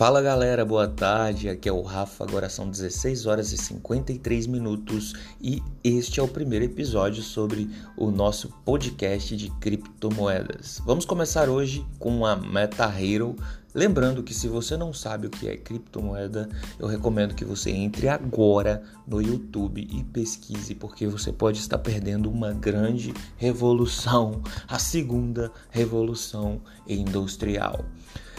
Fala galera, boa tarde. Aqui é o Rafa. Agora são 16 horas e 53 minutos e este é o primeiro episódio sobre o nosso podcast de criptomoedas. Vamos começar hoje com a Meta Hero. Lembrando que se você não sabe o que é criptomoeda, eu recomendo que você entre agora no YouTube e pesquise, porque você pode estar perdendo uma grande revolução, a segunda revolução industrial.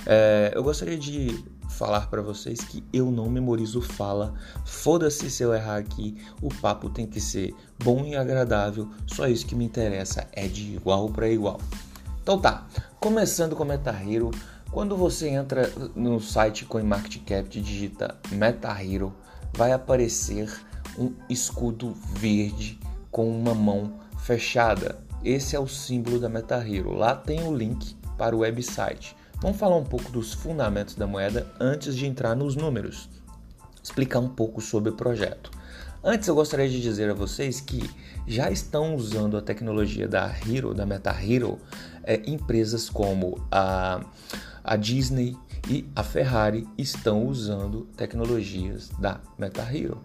É, eu gostaria de falar para vocês que eu não memorizo fala. Foda-se se eu errar aqui, o papo tem que ser bom e agradável. Só isso que me interessa é de igual para igual. Então tá, começando com Meta Hero. Quando você entra no site CoinMarketCap e digita Meta Hero, vai aparecer um escudo verde com uma mão fechada. Esse é o símbolo da Meta Hero. Lá tem o link para o website. Vamos falar um pouco dos fundamentos da moeda antes de entrar nos números. Explicar um pouco sobre o projeto. Antes eu gostaria de dizer a vocês que já estão usando a tecnologia da Hero, da Meta Hero, é, empresas como a, a Disney e a Ferrari estão usando tecnologias da Meta Hero.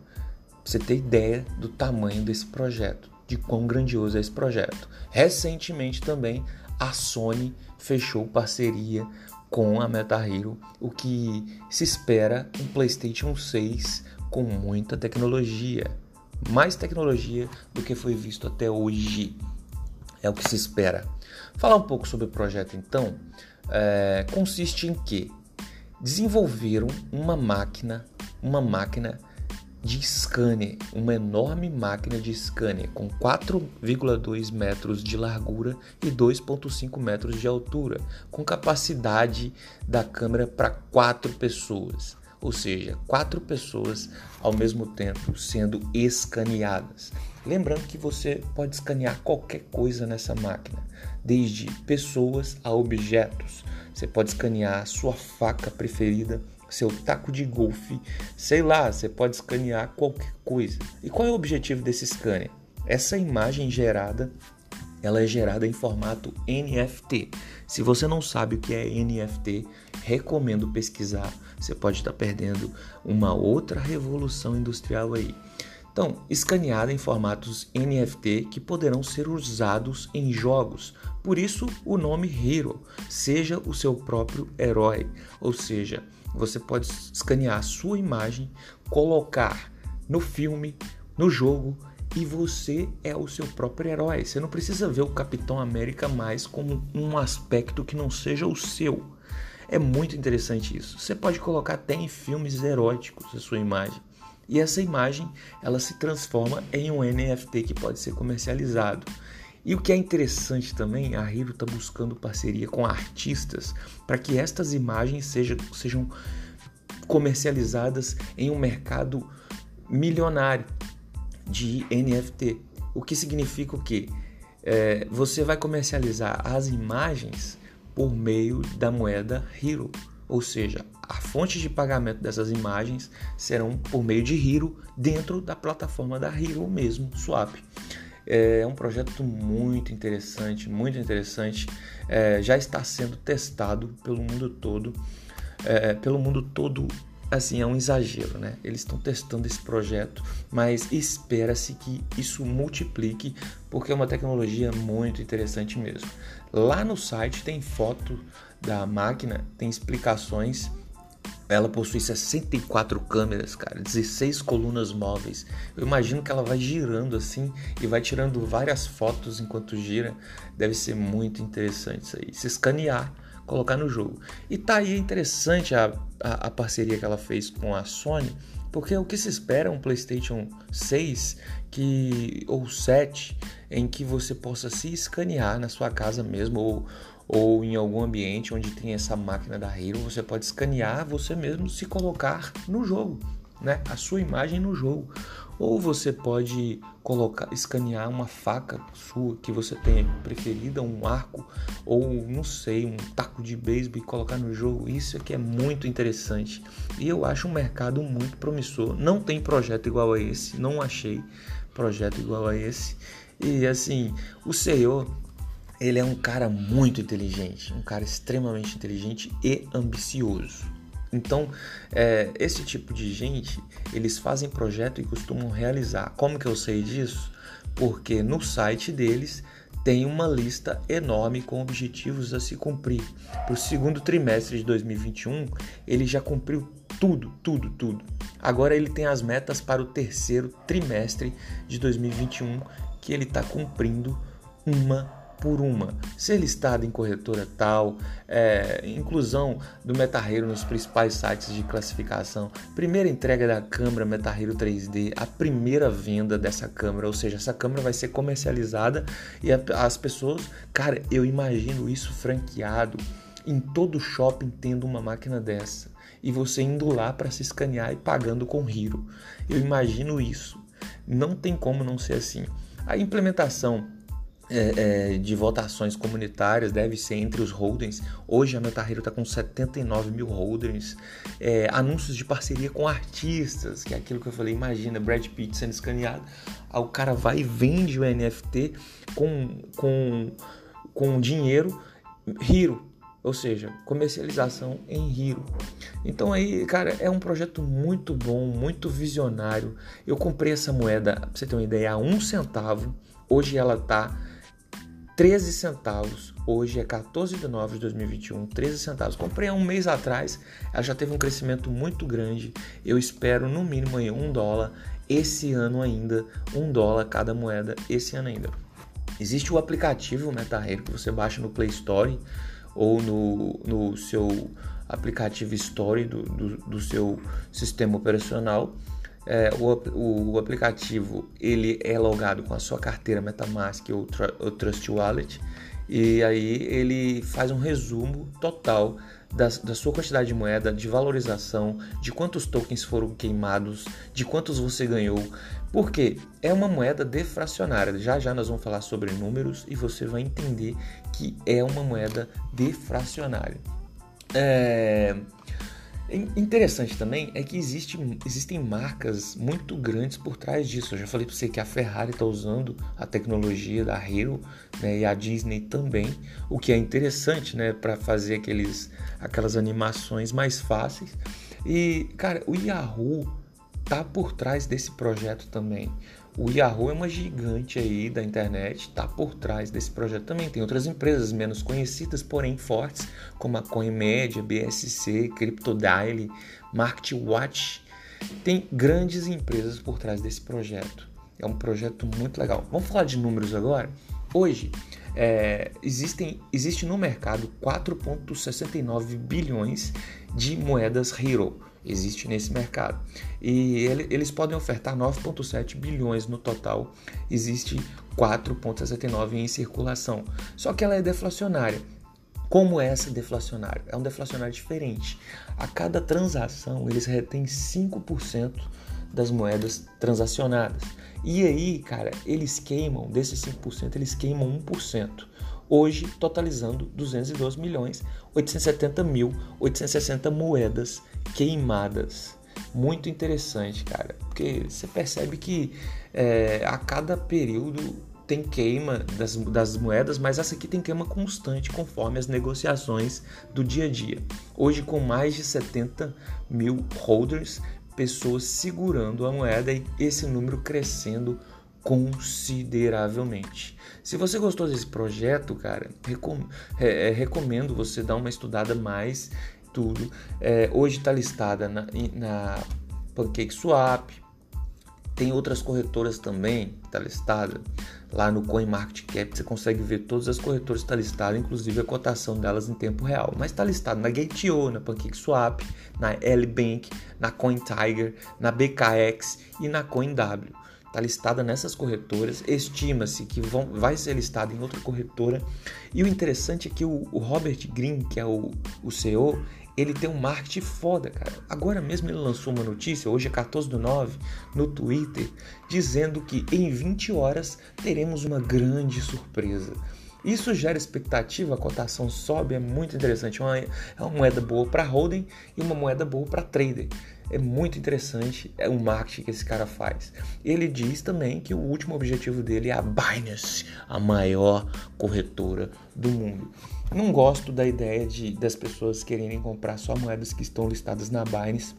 Você ter ideia do tamanho desse projeto, de quão grandioso é esse projeto. Recentemente também a Sony fechou parceria com a Meta Hero, o que se espera um PlayStation 6 com muita tecnologia, mais tecnologia do que foi visto até hoje. É o que se espera. Falar um pouco sobre o projeto então, é, consiste em que desenvolveram uma máquina, uma máquina de scanner, uma enorme máquina de scanner com 4,2 metros de largura e 2,5 metros de altura, com capacidade da câmera para quatro pessoas, ou seja, quatro pessoas ao mesmo tempo sendo escaneadas. Lembrando que você pode escanear qualquer coisa nessa máquina, desde pessoas a objetos. Você pode escanear sua faca preferida seu taco de golfe, sei lá, você pode escanear qualquer coisa. E qual é o objetivo desse scanner? Essa imagem gerada, ela é gerada em formato NFT. Se você não sabe o que é NFT, recomendo pesquisar. Você pode estar perdendo uma outra revolução industrial aí. Então, escaneada em formatos NFT que poderão ser usados em jogos. Por isso, o nome Hero, seja o seu próprio herói, ou seja, você pode escanear a sua imagem, colocar no filme, no jogo e você é o seu próprio herói. Você não precisa ver o Capitão América mais como um aspecto que não seja o seu. É muito interessante isso. Você pode colocar até em filmes eróticos a sua imagem. E essa imagem, ela se transforma em um NFT que pode ser comercializado. E o que é interessante também, a Hero está buscando parceria com artistas para que estas imagens sejam, sejam comercializadas em um mercado milionário de NFT. O que significa o quê? É, você vai comercializar as imagens por meio da moeda Hero, ou seja, a fonte de pagamento dessas imagens serão por meio de Hero dentro da plataforma da Hero mesmo, Swap. É um projeto muito interessante, muito interessante. É, já está sendo testado pelo mundo todo. É, pelo mundo todo, assim, é um exagero, né? Eles estão testando esse projeto, mas espera-se que isso multiplique, porque é uma tecnologia muito interessante mesmo. Lá no site tem foto da máquina, tem explicações ela possui 64 câmeras, cara, 16 colunas móveis. Eu imagino que ela vai girando assim e vai tirando várias fotos enquanto gira. Deve ser muito interessante isso aí. Se escanear, colocar no jogo. E tá aí interessante a, a, a parceria que ela fez com a Sony, porque o que se espera é um PlayStation 6 que, ou 7 em que você possa se escanear na sua casa mesmo ou ou em algum ambiente onde tem essa máquina da Hero, você pode escanear você mesmo se colocar no jogo, né? A sua imagem no jogo. Ou você pode colocar, escanear uma faca sua que você tenha preferida, um arco, ou não sei, um taco de beisebol e colocar no jogo. Isso aqui é muito interessante. E eu acho um mercado muito promissor. Não tem projeto igual a esse, não achei projeto igual a esse. E assim, o CEO ele é um cara muito inteligente, um cara extremamente inteligente e ambicioso. Então, é, esse tipo de gente, eles fazem projeto e costumam realizar. Como que eu sei disso? Porque no site deles tem uma lista enorme com objetivos a se cumprir. Para o segundo trimestre de 2021, ele já cumpriu tudo, tudo, tudo. Agora ele tem as metas para o terceiro trimestre de 2021 que ele está cumprindo uma por uma. Ser listado em corretora tal, é, inclusão do Metarreiro nos principais sites de classificação, primeira entrega da câmera Metarreiro 3D, a primeira venda dessa câmera, ou seja, essa câmera vai ser comercializada e as pessoas, cara, eu imagino isso franqueado em todo shopping tendo uma máquina dessa e você indo lá para se escanear e pagando com Hero. Eu imagino isso. Não tem como não ser assim. A implementação é, é, de votações comunitárias deve ser entre os holdings. Hoje a Metarreiro está com 79 mil holdings. É, anúncios de parceria com artistas, que é aquilo que eu falei. Imagina Brad Pitt sendo escaneado. Aí o cara vai e vende o NFT com, com, com dinheiro Hero, ou seja, comercialização em Hero. Então aí, cara, é um projeto muito bom, muito visionário. Eu comprei essa moeda, pra você ter uma ideia, a um centavo. Hoje ela tá 13 centavos. Hoje é 14 de novembro de 2021, 13 centavos. Comprei há um mês atrás, ela já teve um crescimento muito grande. Eu espero no mínimo aí um dólar esse ano ainda, um dólar cada moeda esse ano ainda. Existe o aplicativo MetaHero que você baixa no Play Store ou no, no seu aplicativo Store do, do, do seu sistema operacional é, o, o, aplicativo ele é logado com a sua carteira MetaMask ou, ou Trust Wallet e aí ele faz um resumo total da, da, sua quantidade de moeda, de valorização, de quantos tokens foram queimados, de quantos você ganhou, porque é uma moeda deflacionária. Já já nós vamos falar sobre números e você vai entender que é uma moeda deflacionária. É... Interessante também é que existe, existem marcas muito grandes por trás disso. Eu já falei para você que a Ferrari está usando a tecnologia da Hero né, e a Disney também, o que é interessante né, para fazer aqueles, aquelas animações mais fáceis. E, cara, o Yahoo tá por trás desse projeto também. O Yahoo é uma gigante aí da internet, está por trás desse projeto também. Tem outras empresas menos conhecidas, porém fortes, como a CoinMedia, BSC, CryptoDaily, MarketWatch. Tem grandes empresas por trás desse projeto. É um projeto muito legal. Vamos falar de números agora? Hoje, é, existem, existe no mercado 4,69 bilhões de moedas Hero existe nesse mercado. E ele, eles podem ofertar 9,7 bilhões no total, existe 4,69 em circulação. Só que ela é deflacionária. Como é essa deflacionária? É um deflacionário diferente. A cada transação eles retêm 5% das moedas transacionadas. E aí, cara, eles queimam, desses 5%, eles queimam 1% hoje totalizando 212 milhões 870 mil 860 moedas queimadas. Muito interessante, cara, porque você percebe que é, a cada período tem queima das, das moedas, mas essa aqui tem queima constante conforme as negociações do dia a dia. Hoje, com mais de 70 mil holders, pessoas segurando a moeda e esse número crescendo consideravelmente. Se você gostou desse projeto, cara, recom é, é, recomendo você dar uma estudada mais tudo. É, hoje está listada na, na PancakeSwap, tem outras corretoras também, está listada lá no CoinMarketCap, você consegue ver todas as corretoras está listada, inclusive a cotação delas em tempo real. Mas está listado na Gate.io, na PancakeSwap, na L-Bank, na CoinTiger, na BKX e na CoinW está listada nessas corretoras, estima-se que vão, vai ser listada em outra corretora. E o interessante é que o, o Robert Green, que é o, o CEO, ele tem um marketing foda, cara. Agora mesmo ele lançou uma notícia, hoje é 14 do 9, no Twitter, dizendo que em 20 horas teremos uma grande surpresa. Isso gera expectativa, a cotação sobe, é muito interessante. Uma, é uma moeda boa para holding e uma moeda boa para trader. É muito interessante é o marketing que esse cara faz. Ele diz também que o último objetivo dele é a Binance, a maior corretora do mundo. Não gosto da ideia de das pessoas quererem comprar só moedas que estão listadas na Binance.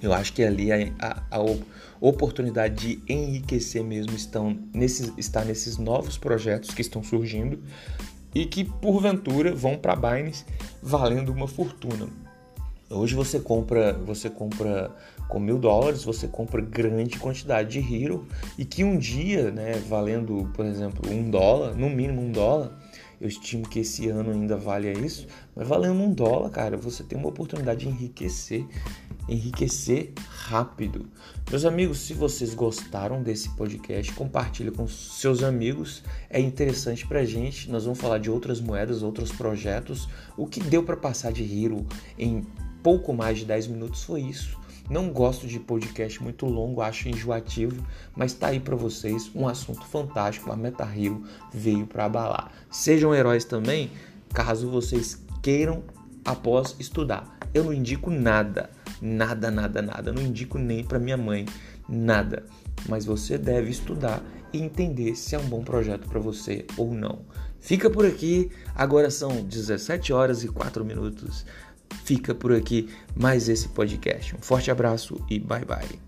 Eu acho que ali a, a, a oportunidade de enriquecer mesmo estão nesses, está nesses novos projetos que estão surgindo e que porventura vão para a Binance valendo uma fortuna. Hoje você compra, você compra com mil dólares, você compra grande quantidade de Hero e que um dia, né, valendo, por exemplo, um dólar, no mínimo um dólar, eu estimo que esse ano ainda vale isso, mas valendo um dólar, cara, você tem uma oportunidade de enriquecer, enriquecer rápido. Meus amigos, se vocês gostaram desse podcast, compartilhe com seus amigos. É interessante pra gente. Nós vamos falar de outras moedas, outros projetos. O que deu para passar de Hero em pouco mais de 10 minutos foi isso. Não gosto de podcast muito longo, acho enjoativo, mas tá aí para vocês um assunto fantástico. A Meta Hero veio para abalar. Sejam heróis também, caso vocês queiram após estudar. Eu não indico nada, nada, nada, nada. Não indico nem para minha mãe, nada. Mas você deve estudar e entender se é um bom projeto para você ou não. Fica por aqui. Agora são 17 horas e 4 minutos fica por aqui mais esse podcast. Um forte abraço e bye bye.